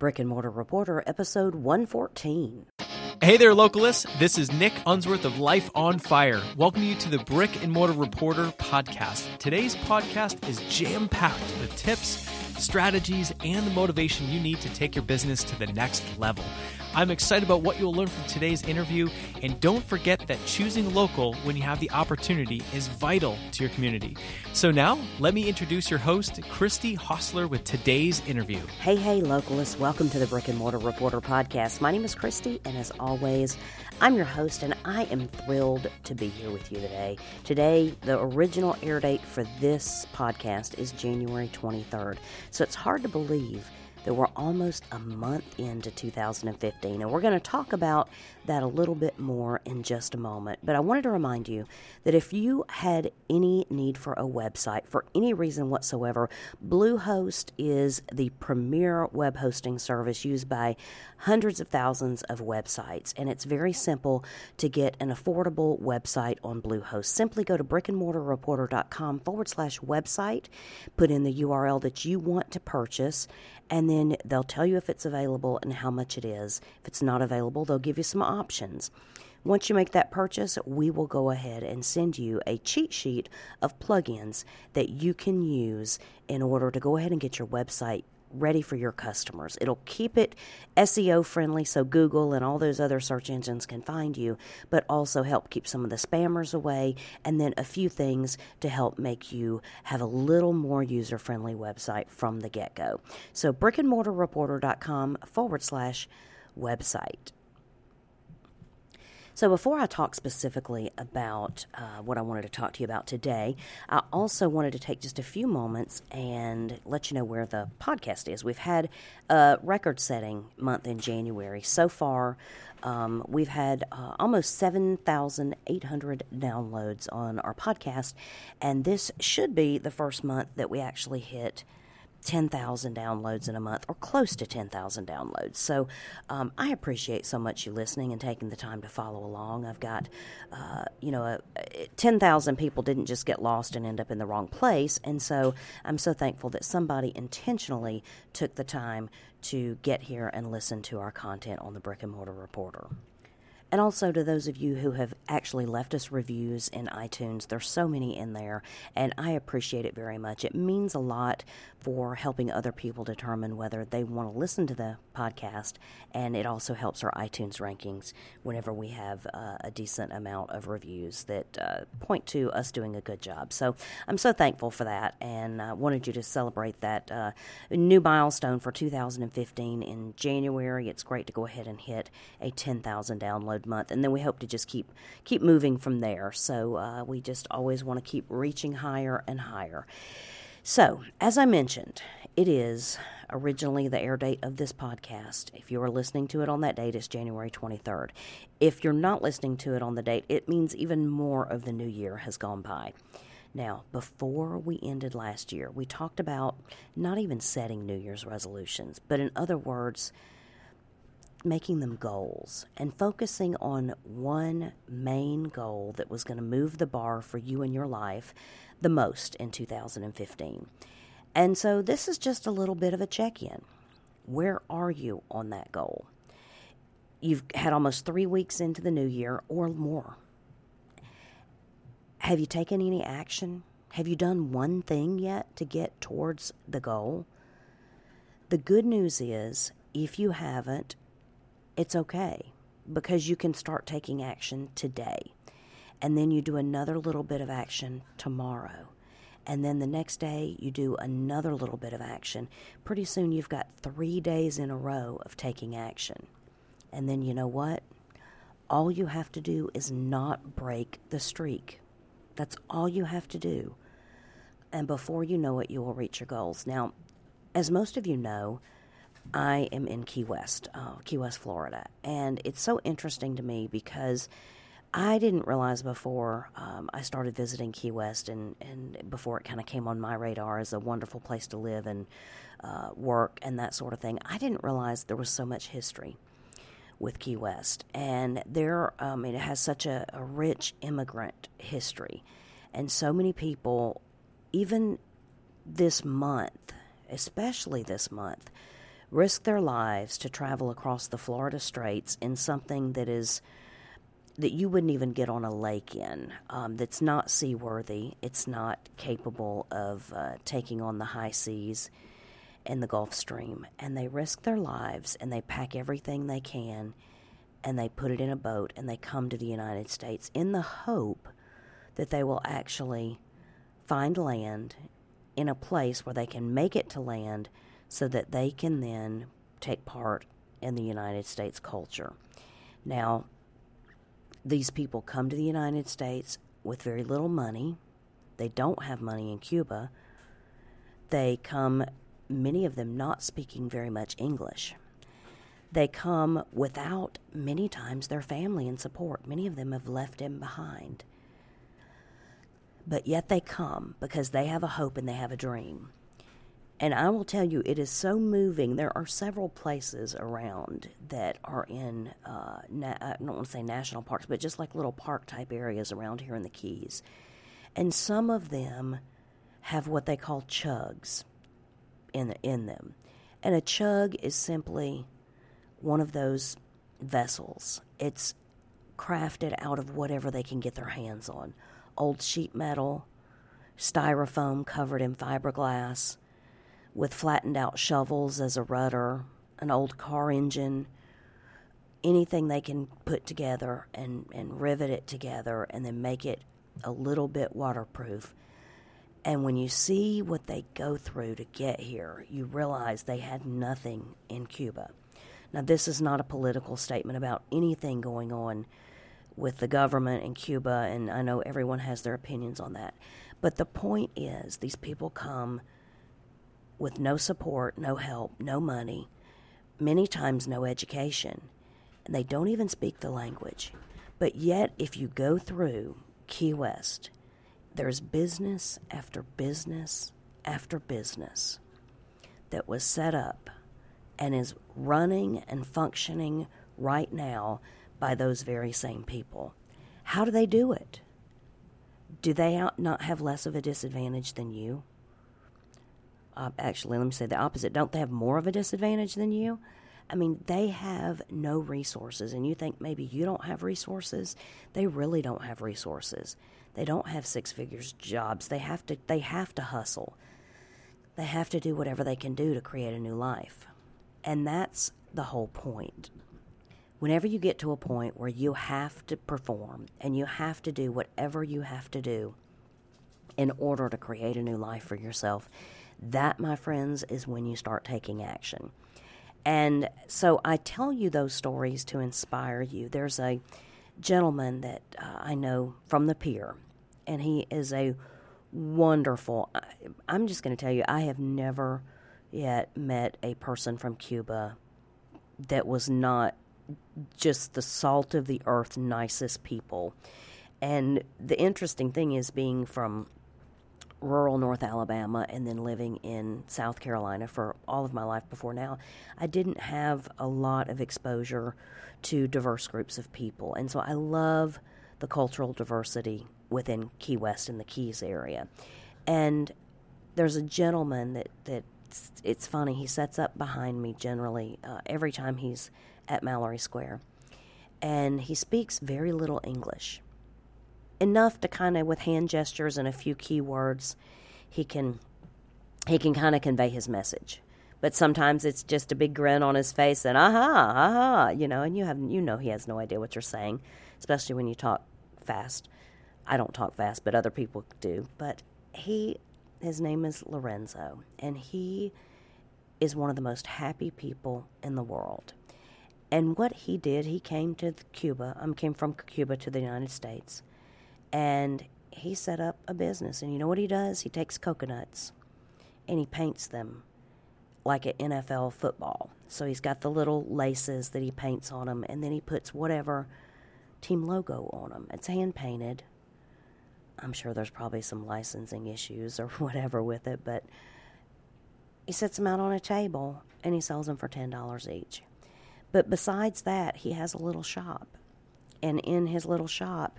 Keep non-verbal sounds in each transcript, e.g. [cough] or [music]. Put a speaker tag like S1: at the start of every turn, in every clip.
S1: Brick and Mortar Reporter, episode 114.
S2: Hey there, localists. This is Nick Unsworth of Life on Fire. Welcome you to the Brick and Mortar Reporter podcast. Today's podcast is jam packed with tips, strategies, and the motivation you need to take your business to the next level. I'm excited about what you'll learn from today's interview, and don't forget that choosing local when you have the opportunity is vital to your community. So now, let me introduce your host, Christy Hostler, with today's interview.
S1: Hey, hey, localists. Welcome to the Brick and Mortar Reporter podcast. My name is Christy, and as always, I'm your host, and I am thrilled to be here with you today. Today, the original air date for this podcast is January 23rd, so it's hard to believe that we're almost a month into 2015, and we're going to talk about that a little bit more in just a moment. But I wanted to remind you that if you had any need for a website for any reason whatsoever, Bluehost is the premier web hosting service used by hundreds of thousands of websites, and it's very simple to get an affordable website on Bluehost. Simply go to brickandmortarreporter.com forward slash website, put in the URL that you want to purchase, and then they'll tell you if it's available and how much it is. If it's not available, they'll give you some options. Once you make that purchase, we will go ahead and send you a cheat sheet of plugins that you can use in order to go ahead and get your website ready for your customers. It'll keep it SEO friendly so Google and all those other search engines can find you, but also help keep some of the spammers away, and then a few things to help make you have a little more user friendly website from the get go. So, brickandmortarreporter.com forward slash website. So, before I talk specifically about uh, what I wanted to talk to you about today, I also wanted to take just a few moments and let you know where the podcast is. We've had a record setting month in January. So far, um, we've had uh, almost 7,800 downloads on our podcast, and this should be the first month that we actually hit 10,000 downloads in a month or close to 10,000 downloads. So um, I appreciate so much you listening and taking the time to follow along. I've got, uh, you know, 10,000 people didn't just get lost and end up in the wrong place. And so I'm so thankful that somebody intentionally took the time to get here and listen to our content on the Brick and Mortar Reporter. And also to those of you who have actually left us reviews in iTunes, there's so many in there, and I appreciate it very much. It means a lot for helping other people determine whether they want to listen to the podcast, and it also helps our iTunes rankings whenever we have uh, a decent amount of reviews that uh, point to us doing a good job. So I'm so thankful for that, and I wanted you to celebrate that uh, new milestone for 2015 in January. It's great to go ahead and hit a 10,000 download month, and then we hope to just keep keep moving from there. So uh, we just always want to keep reaching higher and higher. So, as I mentioned, it is originally the air date of this podcast. If you are listening to it on that date, it's January 23rd. If you're not listening to it on the date, it means even more of the new year has gone by. Now, before we ended last year, we talked about not even setting New Year's resolutions, but in other words, making them goals and focusing on one main goal that was going to move the bar for you in your life the most in 2015. And so this is just a little bit of a check in. Where are you on that goal? You've had almost three weeks into the new year or more. Have you taken any action? Have you done one thing yet to get towards the goal? The good news is, if you haven't, it's okay because you can start taking action today. And then you do another little bit of action tomorrow. And then the next day, you do another little bit of action. Pretty soon, you've got three days in a row of taking action. And then you know what? All you have to do is not break the streak. That's all you have to do. And before you know it, you will reach your goals. Now, as most of you know, I am in Key West, uh, Key West, Florida. And it's so interesting to me because I didn't realize before um, I started visiting Key West and, and before it kind of came on my radar as a wonderful place to live and uh, work and that sort of thing, I didn't realize there was so much history with Key West. And there, um, it has such a, a rich immigrant history. And so many people, even this month, especially this month, risk their lives to travel across the Florida Straits in something that is that you wouldn't even get on a lake in, um, that's not seaworthy, it's not capable of uh, taking on the high seas in the Gulf Stream. And they risk their lives and they pack everything they can and they put it in a boat and they come to the United States in the hope that they will actually find land in a place where they can make it to land so that they can then take part in the United States culture. Now, these people come to the United States with very little money. They don't have money in Cuba. They come, many of them not speaking very much English. They come without, many times, their family and support. Many of them have left them behind. But yet they come because they have a hope and they have a dream. And I will tell you, it is so moving. There are several places around that are in, uh, na- I don't want to say national parks, but just like little park type areas around here in the Keys. And some of them have what they call chugs in, in them. And a chug is simply one of those vessels. It's crafted out of whatever they can get their hands on old sheet metal, styrofoam covered in fiberglass with flattened out shovels as a rudder, an old car engine, anything they can put together and, and rivet it together and then make it a little bit waterproof. And when you see what they go through to get here, you realize they had nothing in Cuba. Now, this is not a political statement about anything going on with the government in Cuba, and I know everyone has their opinions on that. But the point is, these people come with no support, no help, no money, many times no education, and they don't even speak the language. But yet, if you go through Key West, there's business after business after business that was set up and is running and functioning right now by those very same people. How do they do it? Do they not have less of a disadvantage than you? Uh, actually, let me say the opposite. Don't they have more of a disadvantage than you? I mean, they have no resources, and you think maybe you don't have resources. They really don't have resources. They don't have six figures jobs. They have to. They have to hustle. They have to do whatever they can do to create a new life, and that's the whole point. Whenever you get to a point where you have to perform and you have to do whatever you have to do in order to create a new life for yourself, that, my friends, is when you start taking action. And so I tell you those stories to inspire you. There's a gentleman that uh, I know from the pier, and he is a wonderful. I, I'm just going to tell you, I have never yet met a person from Cuba that was not just the salt of the earth, nicest people. And the interesting thing is, being from rural North Alabama and then living in South Carolina for all of my life before now, I didn't have a lot of exposure to diverse groups of people. And so I love the cultural diversity within Key West and the Keys area. And there's a gentleman that, that it's funny, he sets up behind me generally uh, every time he's at Mallory Square. And he speaks very little English enough to kind of with hand gestures and a few key words he can he can kind of convey his message. But sometimes it's just a big grin on his face and aha aha you know and you have you know he has no idea what you're saying especially when you talk fast. I don't talk fast but other people do. But he his name is lorenzo and he is one of the most happy people in the world. And what he did he came to cuba um, came from cuba to the united states and he set up a business. And you know what he does? He takes coconuts and he paints them like an NFL football. So he's got the little laces that he paints on them, and then he puts whatever team logo on them. It's hand painted. I'm sure there's probably some licensing issues or [laughs] whatever with it, but he sets them out on a table and he sells them for $10 each. But besides that, he has a little shop. And in his little shop,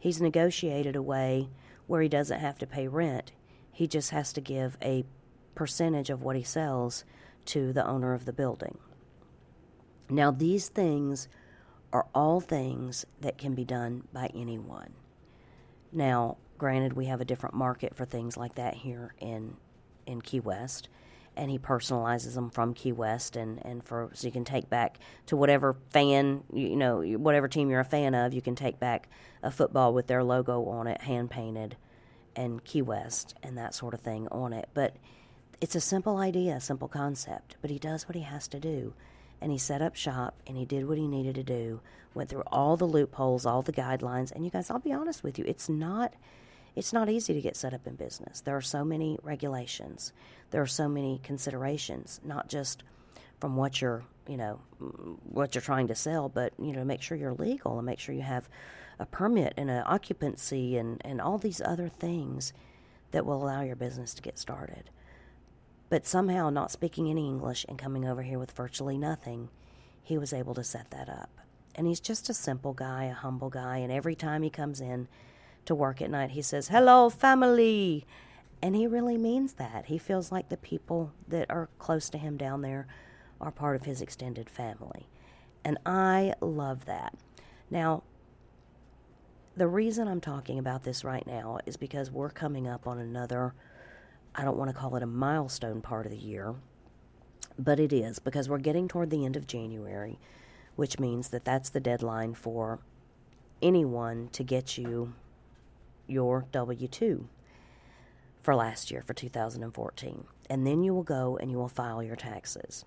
S1: he's negotiated a way where he doesn't have to pay rent. He just has to give a percentage of what he sells to the owner of the building. Now, these things are all things that can be done by anyone. Now, granted, we have a different market for things like that here in in Key West, and he personalizes them from Key West, and and for so you can take back to whatever fan you know whatever team you're a fan of, you can take back a football with their logo on it, hand painted, and Key West and that sort of thing on it. But it's a simple idea, a simple concept, but he does what he has to do. And he set up shop and he did what he needed to do, went through all the loopholes, all the guidelines. And you guys, I'll be honest with you, it's not it's not easy to get set up in business. There are so many regulations. There are so many considerations, not just from what you're, you know, mm, what you're trying to sell, but you know, make sure you're legal and make sure you have a permit and an occupancy and, and all these other things that will allow your business to get started. But somehow, not speaking any English and coming over here with virtually nothing, he was able to set that up. And he's just a simple guy, a humble guy, and every time he comes in to work at night, he says, Hello, family. And he really means that. He feels like the people that are close to him down there are part of his extended family. And I love that. Now, the reason I'm talking about this right now is because we're coming up on another I don't want to call it a milestone part of the year, but it is because we're getting toward the end of January, which means that that's the deadline for anyone to get you your W 2 for last year, for 2014. And then you will go and you will file your taxes.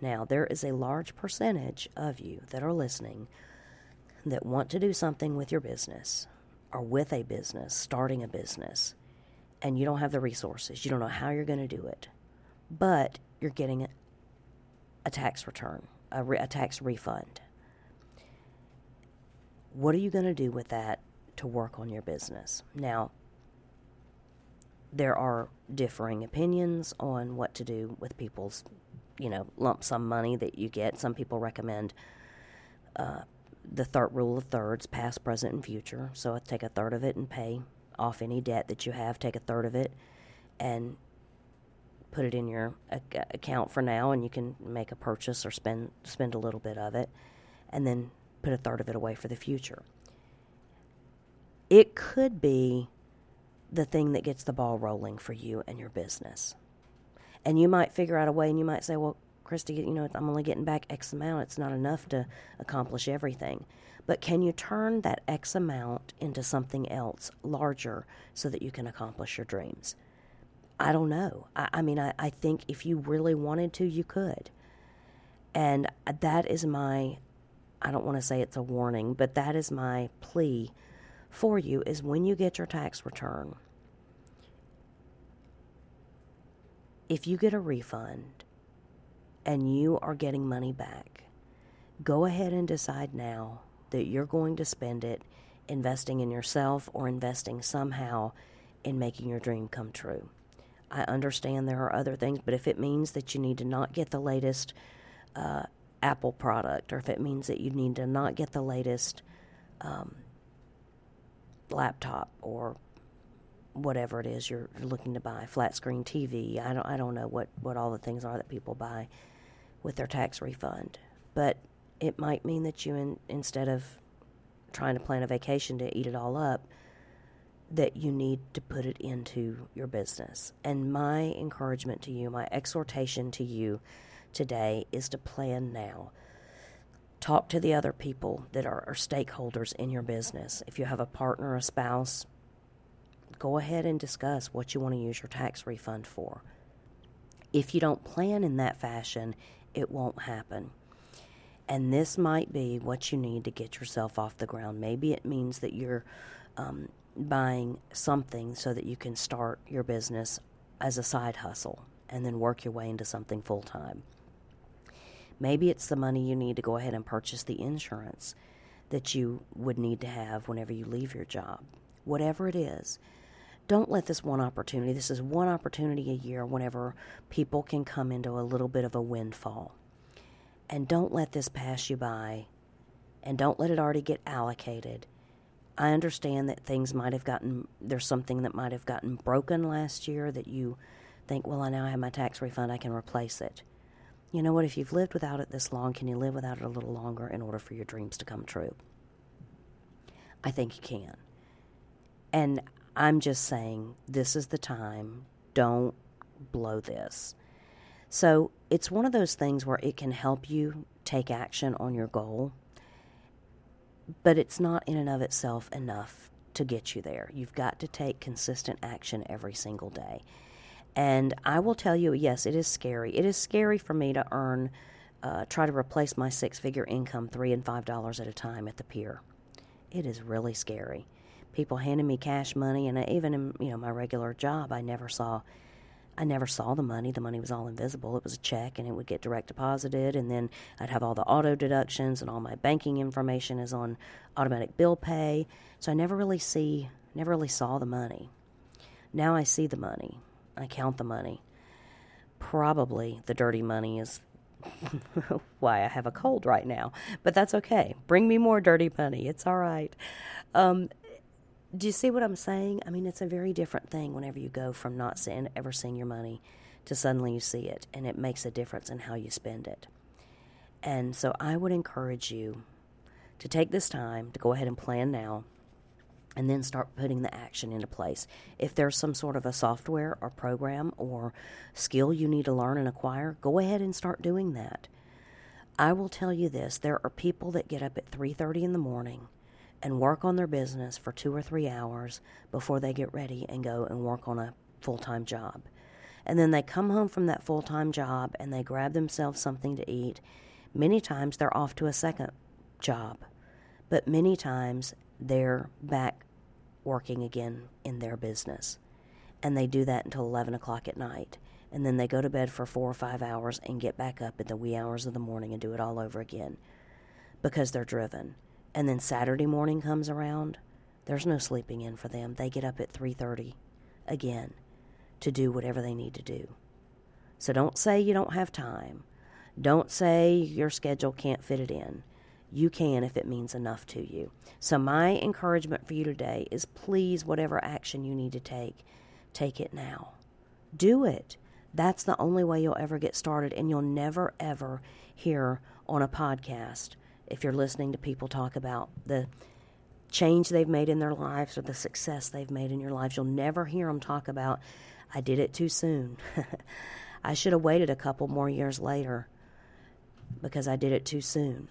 S1: Now, there is a large percentage of you that are listening that want to do something with your business or with a business, starting a business and you don't have the resources. You don't know how you're going to do it, but you're getting a tax return, a, re- a tax refund. What are you going to do with that to work on your business? Now, there are differing opinions on what to do with people's, you know, lump sum money that you get. Some people recommend uh, the third rule of thirds, past, present, and future. So take a third of it and pay off any debt that you have, take a third of it, and put it in your ac- account for now, and you can make a purchase or spend spend a little bit of it, and then put a third of it away for the future. It could be the thing that gets the ball rolling for you and your business. And you might figure out a way, and you might say, "Well, Christy, you know, I'm only getting back X amount. It's not enough to accomplish everything." But can you turn that X amount into something else larger so that you can accomplish your dreams? I don't know. I, I mean, I, I think if you really wanted to, you could. And that is my, I don't want to say it's a warning, but that is my plea for you is when you get your tax return, if you get a refund and you are getting money back, go ahead and decide now that you're going to spend it investing in yourself or investing somehow in making your dream come true. I understand there are other things, but if it means that you need to not get the latest uh, Apple product, or if it means that you need to not get the latest um, laptop or whatever it is you're looking to buy, flat screen TV. I don't I don't know what, what all the things are that people buy with their tax refund. But it might mean that you, in, instead of trying to plan a vacation to eat it all up, that you need to put it into your business. And my encouragement to you, my exhortation to you today is to plan now. Talk to the other people that are, are stakeholders in your business. If you have a partner, a spouse, go ahead and discuss what you want to use your tax refund for. If you don't plan in that fashion, it won't happen. And this might be what you need to get yourself off the ground. Maybe it means that you're um, buying something so that you can start your business as a side hustle and then work your way into something full time. Maybe it's the money you need to go ahead and purchase the insurance that you would need to have whenever you leave your job. Whatever it is, don't let this one opportunity, this is one opportunity a year whenever people can come into a little bit of a windfall. And don't let this pass you by. And don't let it already get allocated. I understand that things might have gotten, there's something that might have gotten broken last year that you think, well, I now have my tax refund, I can replace it. You know what? If you've lived without it this long, can you live without it a little longer in order for your dreams to come true? I think you can. And I'm just saying, this is the time. Don't blow this. So it's one of those things where it can help you take action on your goal, but it's not in and of itself enough to get you there. You've got to take consistent action every single day. And I will tell you, yes, it is scary. It is scary for me to earn, uh, try to replace my six figure income three and five dollars at a time at the pier. It is really scary. People handing me cash money, and even in you know my regular job, I never saw I never saw the money. The money was all invisible. It was a check and it would get direct deposited. And then I'd have all the auto deductions and all my banking information is on automatic bill pay. So I never really see, never really saw the money. Now I see the money. I count the money. Probably the dirty money is [laughs] why I have a cold right now. But that's okay. Bring me more dirty money. It's all right. Um, do you see what I'm saying? I mean, it's a very different thing whenever you go from not seeing, ever seeing your money to suddenly you see it, and it makes a difference in how you spend it. And so I would encourage you to take this time to go ahead and plan now and then start putting the action into place. If there's some sort of a software or program or skill you need to learn and acquire, go ahead and start doing that. I will tell you this, there are people that get up at 3:30 in the morning and work on their business for 2 or 3 hours before they get ready and go and work on a full-time job. And then they come home from that full-time job and they grab themselves something to eat. Many times they're off to a second job, but many times they're back working again in their business. And they do that until 11 o'clock at night. And then they go to bed for four or five hours and get back up in the wee hours of the morning and do it all over again because they're driven. And then Saturday morning comes around, there's no sleeping in for them. They get up at 3:30 again to do whatever they need to do. So don't say you don't have time. Don't say your schedule can't fit it in. You can if it means enough to you. So, my encouragement for you today is please, whatever action you need to take, take it now. Do it. That's the only way you'll ever get started, and you'll never, ever hear on a podcast if you're listening to people talk about the change they've made in their lives or the success they've made in your lives. You'll never hear them talk about, I did it too soon. [laughs] I should have waited a couple more years later because I did it too soon.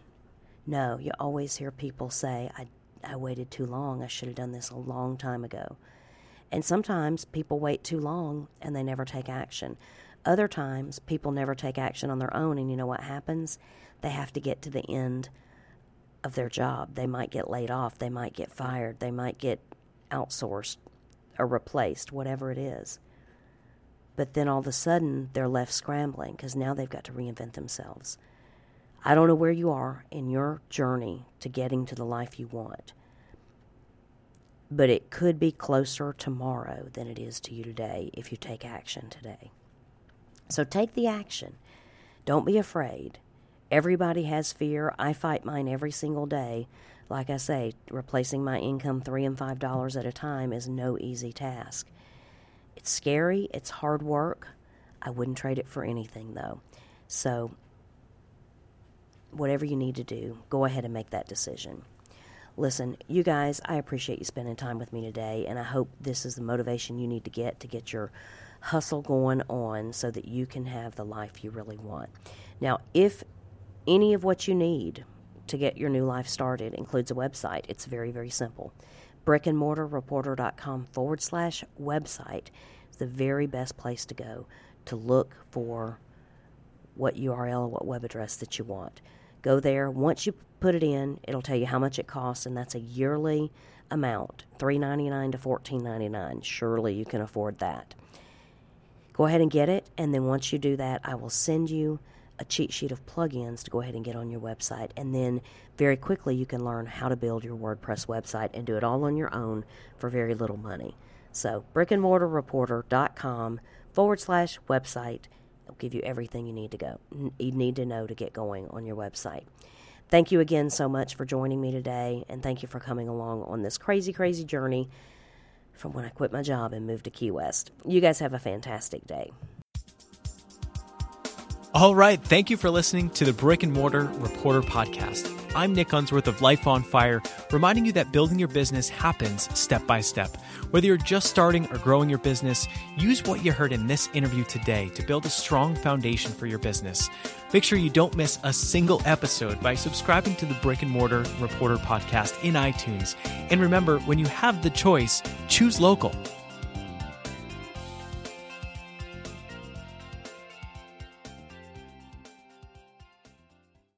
S1: No, you always hear people say, I, I waited too long. I should have done this a long time ago. And sometimes people wait too long and they never take action. Other times, people never take action on their own, and you know what happens? They have to get to the end of their job. They might get laid off, they might get fired, they might get outsourced or replaced, whatever it is. But then all of a sudden, they're left scrambling because now they've got to reinvent themselves. I don't know where you are in your journey to getting to the life you want, but it could be closer tomorrow than it is to you today if you take action today. So take the action. Don't be afraid. Everybody has fear. I fight mine every single day. Like I say, replacing my income three and five dollars at a time is no easy task. It's scary, it's hard work. I wouldn't trade it for anything though. So whatever you need to do, go ahead and make that decision. Listen, you guys, I appreciate you spending time with me today, and I hope this is the motivation you need to get to get your hustle going on so that you can have the life you really want. Now, if any of what you need to get your new life started includes a website, it's very, very simple. Brickandmortarreporter.com forward slash website is the very best place to go to look for what URL what web address that you want. Go there. Once you put it in, it'll tell you how much it costs, and that's a yearly amount, three ninety nine to fourteen ninety nine. Surely you can afford that. Go ahead and get it, and then once you do that, I will send you a cheat sheet of plugins to go ahead and get on your website. And then very quickly, you can learn how to build your WordPress website and do it all on your own for very little money. So, brickandmortarreporter.com forward slash website It'll give you everything you need to go. You need to know to get going on your website. Thank you again so much for joining me today, and thank you for coming along on this crazy, crazy journey from when I quit my job and moved to Key West. You guys have a fantastic day.
S2: All right. Thank you for listening to the Brick and Mortar Reporter Podcast. I'm Nick Unsworth of Life on Fire, reminding you that building your business happens step by step. Whether you're just starting or growing your business, use what you heard in this interview today to build a strong foundation for your business. Make sure you don't miss a single episode by subscribing to the Brick and Mortar Reporter Podcast in iTunes. And remember, when you have the choice, choose local.